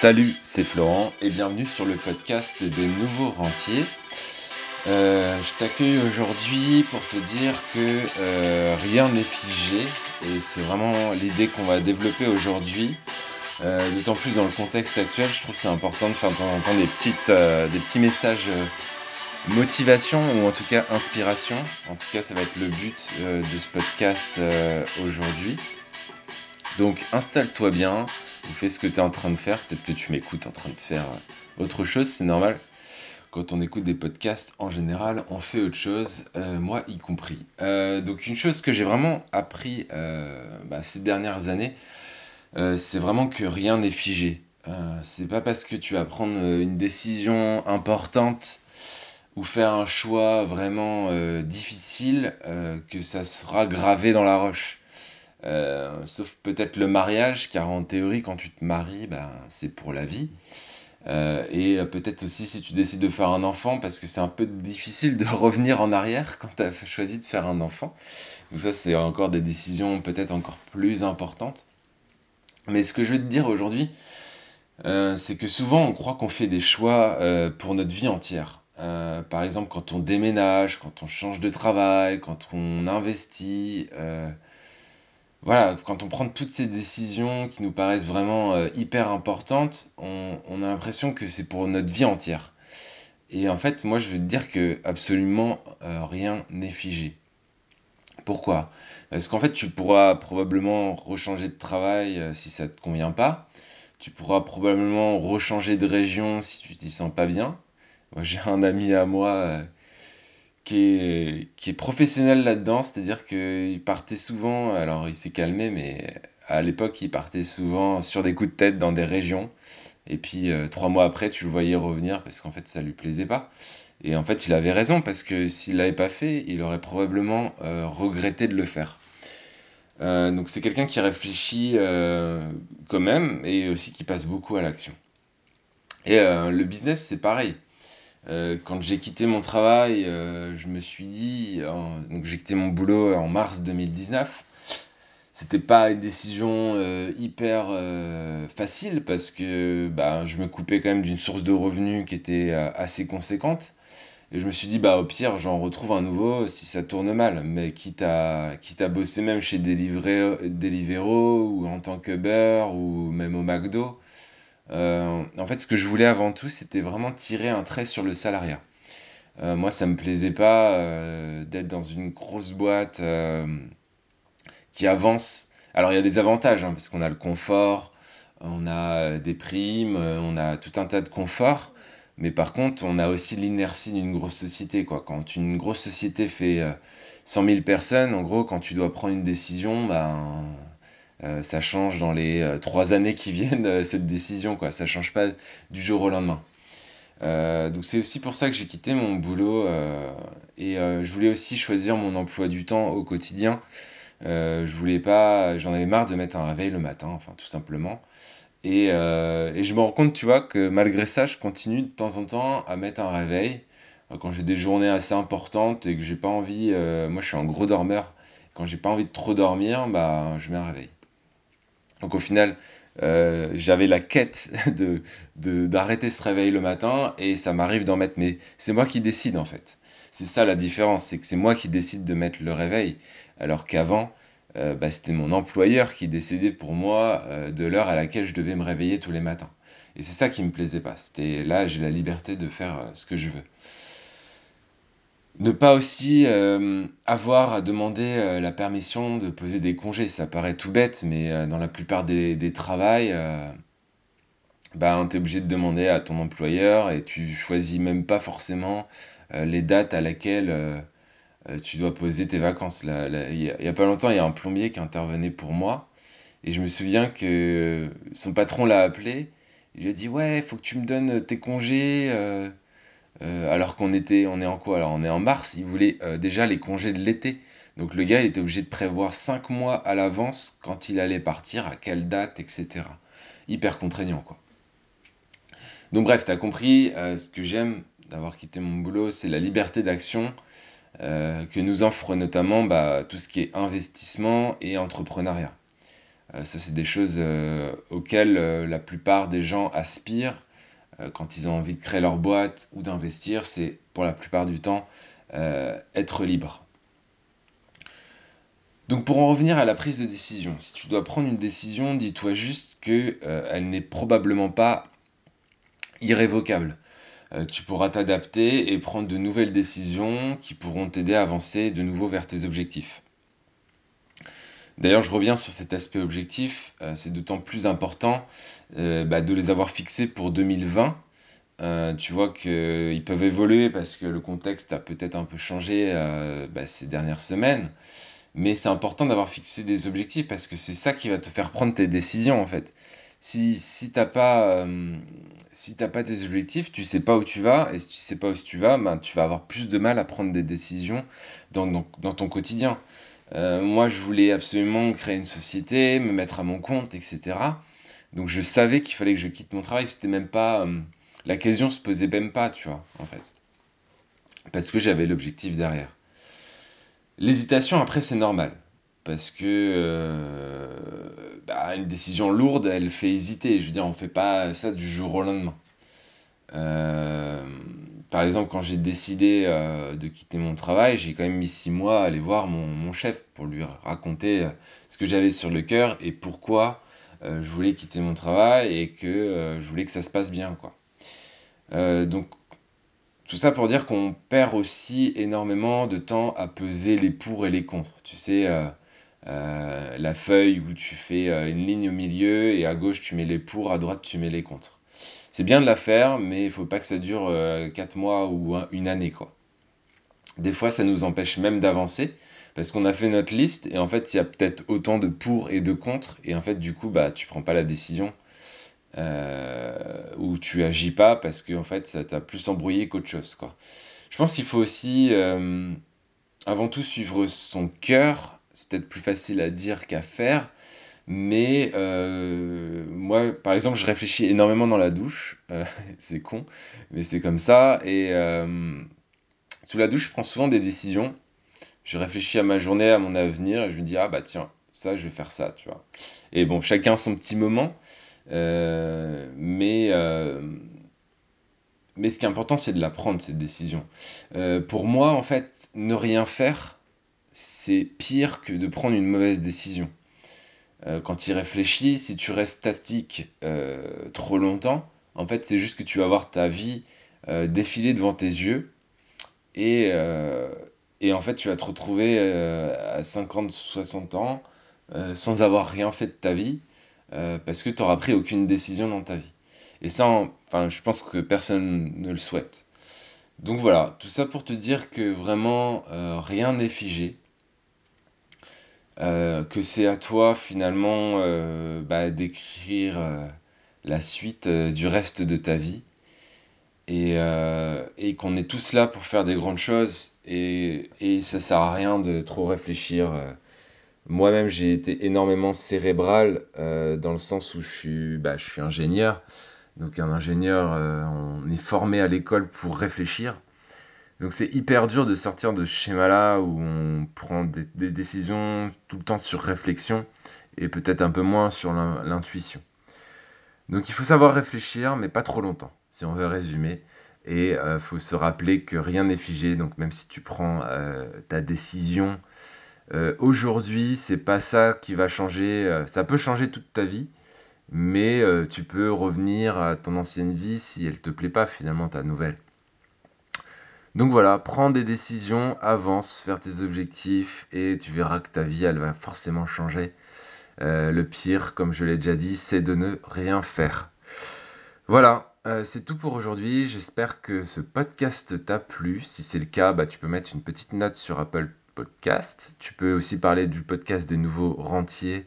Salut, c'est Florent et bienvenue sur le podcast des nouveaux rentiers. Euh, je t'accueille aujourd'hui pour te dire que euh, rien n'est figé et c'est vraiment l'idée qu'on va développer aujourd'hui. Euh, d'autant plus dans le contexte actuel, je trouve que c'est important de faire de temps en temps des, petits messages motivation ou en tout cas inspiration. En tout cas, ça va être le but de ce podcast aujourd'hui. Donc installe-toi bien, fais ce que tu es en train de faire. Peut-être que tu m'écoutes en train de faire euh, autre chose, c'est normal. Quand on écoute des podcasts, en général, on fait autre chose, euh, moi y compris. Euh, donc une chose que j'ai vraiment appris bah, ces dernières années, c'est vraiment que rien n'est figé. c'est pas parce que tu vas prendre une décision importante ou faire un choix vraiment difficile que ça sera gravé dans la roche. Euh, sauf peut-être le mariage, car en théorie, quand tu te maries, ben, c'est pour la vie. Euh, et peut-être aussi si tu décides de faire un enfant, parce que c'est un peu difficile de revenir en arrière quand tu as choisi de faire un enfant. Donc ça, c'est encore des décisions peut-être encore plus importantes. Mais ce que je veux te dire aujourd'hui, euh, c'est que souvent on croit qu'on fait des choix pour notre vie entière. par exemple, quand on déménage, quand on change de travail, quand on investit, voilà, quand on prend toutes ces décisions qui nous paraissent vraiment euh, hyper importantes, on, a l'impression que c'est pour notre vie entière. Et en fait, moi, je veux te dire que absolument euh, rien n'est figé. Pourquoi? Parce qu'en fait, tu pourras probablement rechanger de travail euh, si ça ne te convient pas. Tu pourras probablement rechanger de région si tu t'y sens pas bien. Moi, j'ai un ami à moi qui est, professionnel là-dedans, c'est-à-dire qu'il partait souvent, alors il s'est calmé, mais à l'époque il partait souvent sur des coups de tête dans des régions, et puis euh, trois mois après tu le voyais revenir parce qu'en fait ça lui plaisait pas. Et en fait il avait raison parce que s'il l'avait pas fait, il aurait probablement euh, regretté de le faire. Euh, donc c'est quelqu'un qui réfléchit quand même et aussi qui passe beaucoup à l'action. Et le business c'est pareil. Euh, quand j'ai quitté mon travail, euh, je me suis dit, donc j'ai quitté mon boulot en mars 2019. C'était pas une décision euh, hyper facile parce que bah, je me coupais quand même d'une source de revenus qui était assez conséquente. Et je me suis dit, bah, au pire, j'en retrouve un nouveau si ça tourne mal. Mais quitte à, quitte à bosser même chez Deliveroo ou en tant que ou même au McDo, euh, fait, ce que je voulais avant tout, c'était vraiment tirer un trait sur le salariat. Euh, moi, ça me plaisait pas euh, d'être dans une grosse boîte qui avance. Alors, il y a des avantages, hein, parce qu'on a le confort, on a des primes, on a tout un tas de confort. Mais par contre, on a aussi l'inertie d'une grosse société. Quand une grosse société fait 100 000 personnes, en gros, quand tu dois prendre une décision, ben, euh, ça change dans les euh, trois années qui viennent, euh, cette décision, quoi. Ça change pas du jour au lendemain. donc c'est aussi pour ça que j'ai quitté mon boulot et je voulais aussi choisir mon emploi du temps au quotidien. je voulais pas, j'en avais marre de mettre un réveil le matin, enfin tout simplement. Et, et, je me rends compte, tu vois, que malgré ça, je continue de temps en temps à mettre un réveil. Quand j'ai des journées assez importantes et que j'ai pas envie, moi je suis un gros dormeur, quand j'ai pas envie de trop dormir, bah je mets un réveil. Donc au final, euh, j'avais la quête de, d'arrêter ce réveil le matin et ça m'arrive d'en mettre, mais c'est moi qui décide en fait. C'est ça la différence, c'est que c'est moi qui décide de mettre le réveil, alors qu'avant, euh, bah, c'était mon employeur qui décidait pour moi euh, de l'heure à laquelle je devais me réveiller tous les matins. Et c'est ça qui me plaisait pas. C'était là, j'ai la liberté de faire ce que je veux. Ne pas aussi euh, avoir à demander euh, la permission de poser des congés, ça paraît tout bête, mais euh, dans la plupart des, des travails, ben, tu es obligé de demander à ton employeur et tu choisis même pas forcément les dates à laquelle tu dois poser tes vacances. il n'y a, pas longtemps, il y a un plombier qui intervenait pour moi et je me souviens que son patron l'a appelé. Il lui a dit Ouais, faut que tu me donnes tes congés. Euh, alors qu'on était, on est en quoi Alors on est en mars, il voulait euh, déjà les congés de l'été. Donc le gars, il était obligé de prévoir 5 mois à l'avance quand il allait partir, à quelle date, etc. Hyper contraignant, quoi. Donc bref, t'as compris, euh, ce que j'aime d'avoir quitté mon boulot, c'est la liberté d'action que nous offre notamment bah, tout ce qui est investissement et entrepreneuriat. ça, c'est des choses auxquelles la plupart des gens aspirent quand ils ont envie de créer leur boîte ou d'investir. C'est pour la plupart du temps être libre. Donc pour en revenir à la prise de décision, si tu dois prendre une décision, dis-toi juste qu'elle elle n'est probablement pas irrévocable. Euh, tu pourras t'adapter et prendre de nouvelles décisions qui pourront t'aider à avancer de nouveau vers tes objectifs. D'ailleurs, je reviens sur cet aspect objectif. Euh, c'est d'autant plus important euh, bah, de les avoir fixés pour 2020. tu vois qu'ils peuvent évoluer parce que le contexte a peut-être un peu changé bah, ces dernières semaines. Mais c'est important d'avoir fixé des objectifs parce que c'est ça qui va te faire prendre tes décisions en fait si, si t'as pas, euh, si pas tes objectifs, tu sais pas où tu vas, et si tu sais pas où tu vas, ben, tu vas avoir plus de mal à prendre des décisions dans, dans, ton quotidien. Euh, moi, je voulais absolument créer une société, me mettre à mon compte, etc. Donc, je savais qu'il fallait que je quitte mon travail. C'était même pas, euh, la question se posait même pas, tu vois, en fait, parce que j'avais l'objectif derrière. L'hésitation, après, c'est normal parce que euh, bah, une décision lourde, elle fait hésiter. Je veux dire, on fait pas ça du jour au lendemain. Par exemple, quand j'ai décidé euh, de quitter mon travail, j'ai quand même mis six mois à aller voir mon, chef pour lui raconter ce que j'avais sur le cœur et pourquoi je voulais quitter mon travail et que je voulais que ça se passe bien, donc, tout ça pour dire qu'on perd aussi énormément de temps à peser les pour et les contre. Tu sais, euh, la feuille où tu fais euh, une ligne au milieu et à gauche tu mets les pour, à droite tu mets les contre. C'est bien de la faire, mais il faut pas que ça dure 4 euh, mois ou une année. Des fois ça nous empêche même d'avancer parce qu'on a fait notre liste et en fait il y a peut-être autant de pour et de contre et en fait du coup bah tu prends pas la décision ou tu agis pas parce que en fait ça t'a plus embrouillé qu'autre chose. Je pense qu'il faut aussi avant tout suivre son cœur c'est peut-être plus facile à dire qu'à faire. Mais euh, moi, par exemple, je réfléchis énormément dans la douche. Euh, c'est con, mais c'est comme ça. Et euh, sous la douche, je prends souvent des décisions. Je réfléchis à ma journée, à mon avenir, et je me dis, ah bah tiens, ça, je vais faire ça, tu vois. Et bon, chacun son petit moment. mais, mais ce qui est important, c'est de la prendre, cette décision. pour moi, en fait, ne rien faire, c'est pire que de prendre une mauvaise décision. Euh, quand tu y réfléchis, si tu restes statique euh, trop longtemps, en fait, c'est juste que tu vas voir ta vie euh, défiler devant tes yeux et, et, en fait, tu vas te retrouver à 50, 60 ans sans avoir rien fait de ta vie parce que tu n'auras pris aucune décision dans ta vie. Et ça, enfin, je pense que personne ne le souhaite. Donc voilà, tout ça pour te dire que vraiment rien n'est figé. Euh, que c'est à toi finalement euh, bah, d'écrire euh, la suite du reste de ta vie et, qu'on est tous là pour faire des grandes choses et, et ça sert à rien de trop réfléchir. Moi-même j'ai été énormément cérébral dans le sens où je suis, bah, je suis ingénieur. Donc un ingénieur, on est formé à l'école pour réfléchir. Donc c'est hyper dur de sortir de ce schéma-là où on prend des, décisions tout le temps sur réflexion et peut-être un peu moins sur l'intuition. Donc il faut savoir réfléchir, mais pas trop longtemps, si on veut résumer. Et il euh, faut se rappeler que rien n'est figé. Donc même si tu prends euh, ta décision euh, aujourd'hui, c'est pas ça qui va changer. ça peut changer toute ta vie, mais tu peux revenir à ton ancienne vie si elle te plaît pas finalement ta nouvelle. Donc voilà, prends des décisions, avance vers tes objectifs et tu verras que ta vie, elle va forcément changer. Euh, le pire, comme je l'ai déjà dit, c'est de ne rien faire. Voilà, euh, c'est tout pour aujourd'hui. J'espère que ce podcast t'a plu. Si c'est le cas, bah, tu peux mettre une petite note sur Apple Podcast. Tu peux aussi parler du podcast des nouveaux rentiers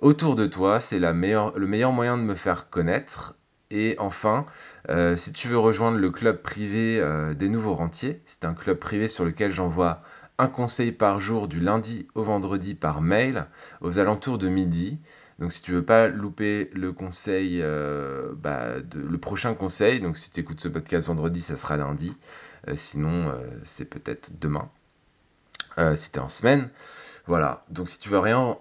autour de toi. C'est le meilleur moyen de me faire connaître. Et enfin, euh, si tu veux rejoindre le club privé euh, des nouveaux rentiers, c'est un club privé sur lequel j'envoie un conseil par jour du lundi au vendredi par mail aux alentours de midi. Donc si tu veux pas louper le conseil, euh, bah, le prochain conseil, donc si tu écoutes ce podcast vendredi, ça sera lundi. sinon, c'est peut-être demain. si tu es en semaine. Voilà. Donc si tu veux rien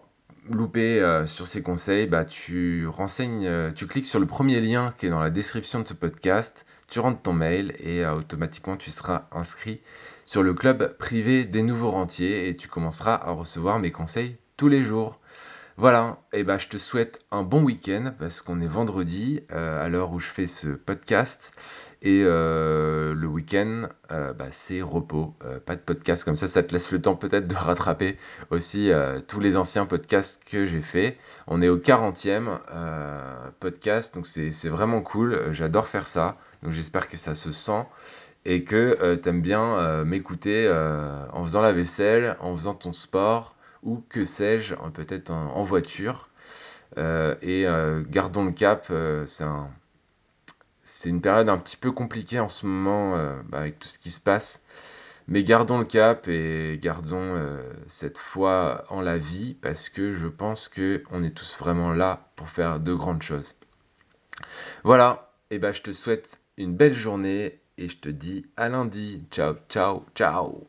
louper euh, sur ces conseils, bah, tu renseignes, euh, tu cliques sur le premier lien qui est dans la description de ce podcast, tu rentres ton mail et euh, automatiquement tu seras inscrit sur le club privé des nouveaux rentiers et tu commenceras à recevoir mes conseils tous les jours. Voilà, et bah je te souhaite un bon week-end parce qu'on est vendredi euh, à l'heure où je fais ce podcast. Et euh, le week-end euh, bah, c'est repos, pas de podcast comme ça, ça te laisse le temps peut-être de rattraper aussi tous les anciens podcasts que j'ai fait. On est au 40e podcast donc c'est vraiment cool, j'adore faire ça, donc j'espère que ça se sent. Et que tu aimes bien m'écouter en faisant la vaisselle, en faisant ton sport ou que sais-je, peut-être en, voiture. Euh, et euh, gardons le cap, euh, c'est un, c'est une période un petit peu compliquée en ce moment bah, avec tout ce qui se passe. Mais gardons le cap et gardons cette foi en la vie parce que je pense qu'on est tous vraiment là pour faire de grandes choses. Voilà, et ben je te souhaite une belle journée et je te dis à lundi. Ciao, ciao, ciao.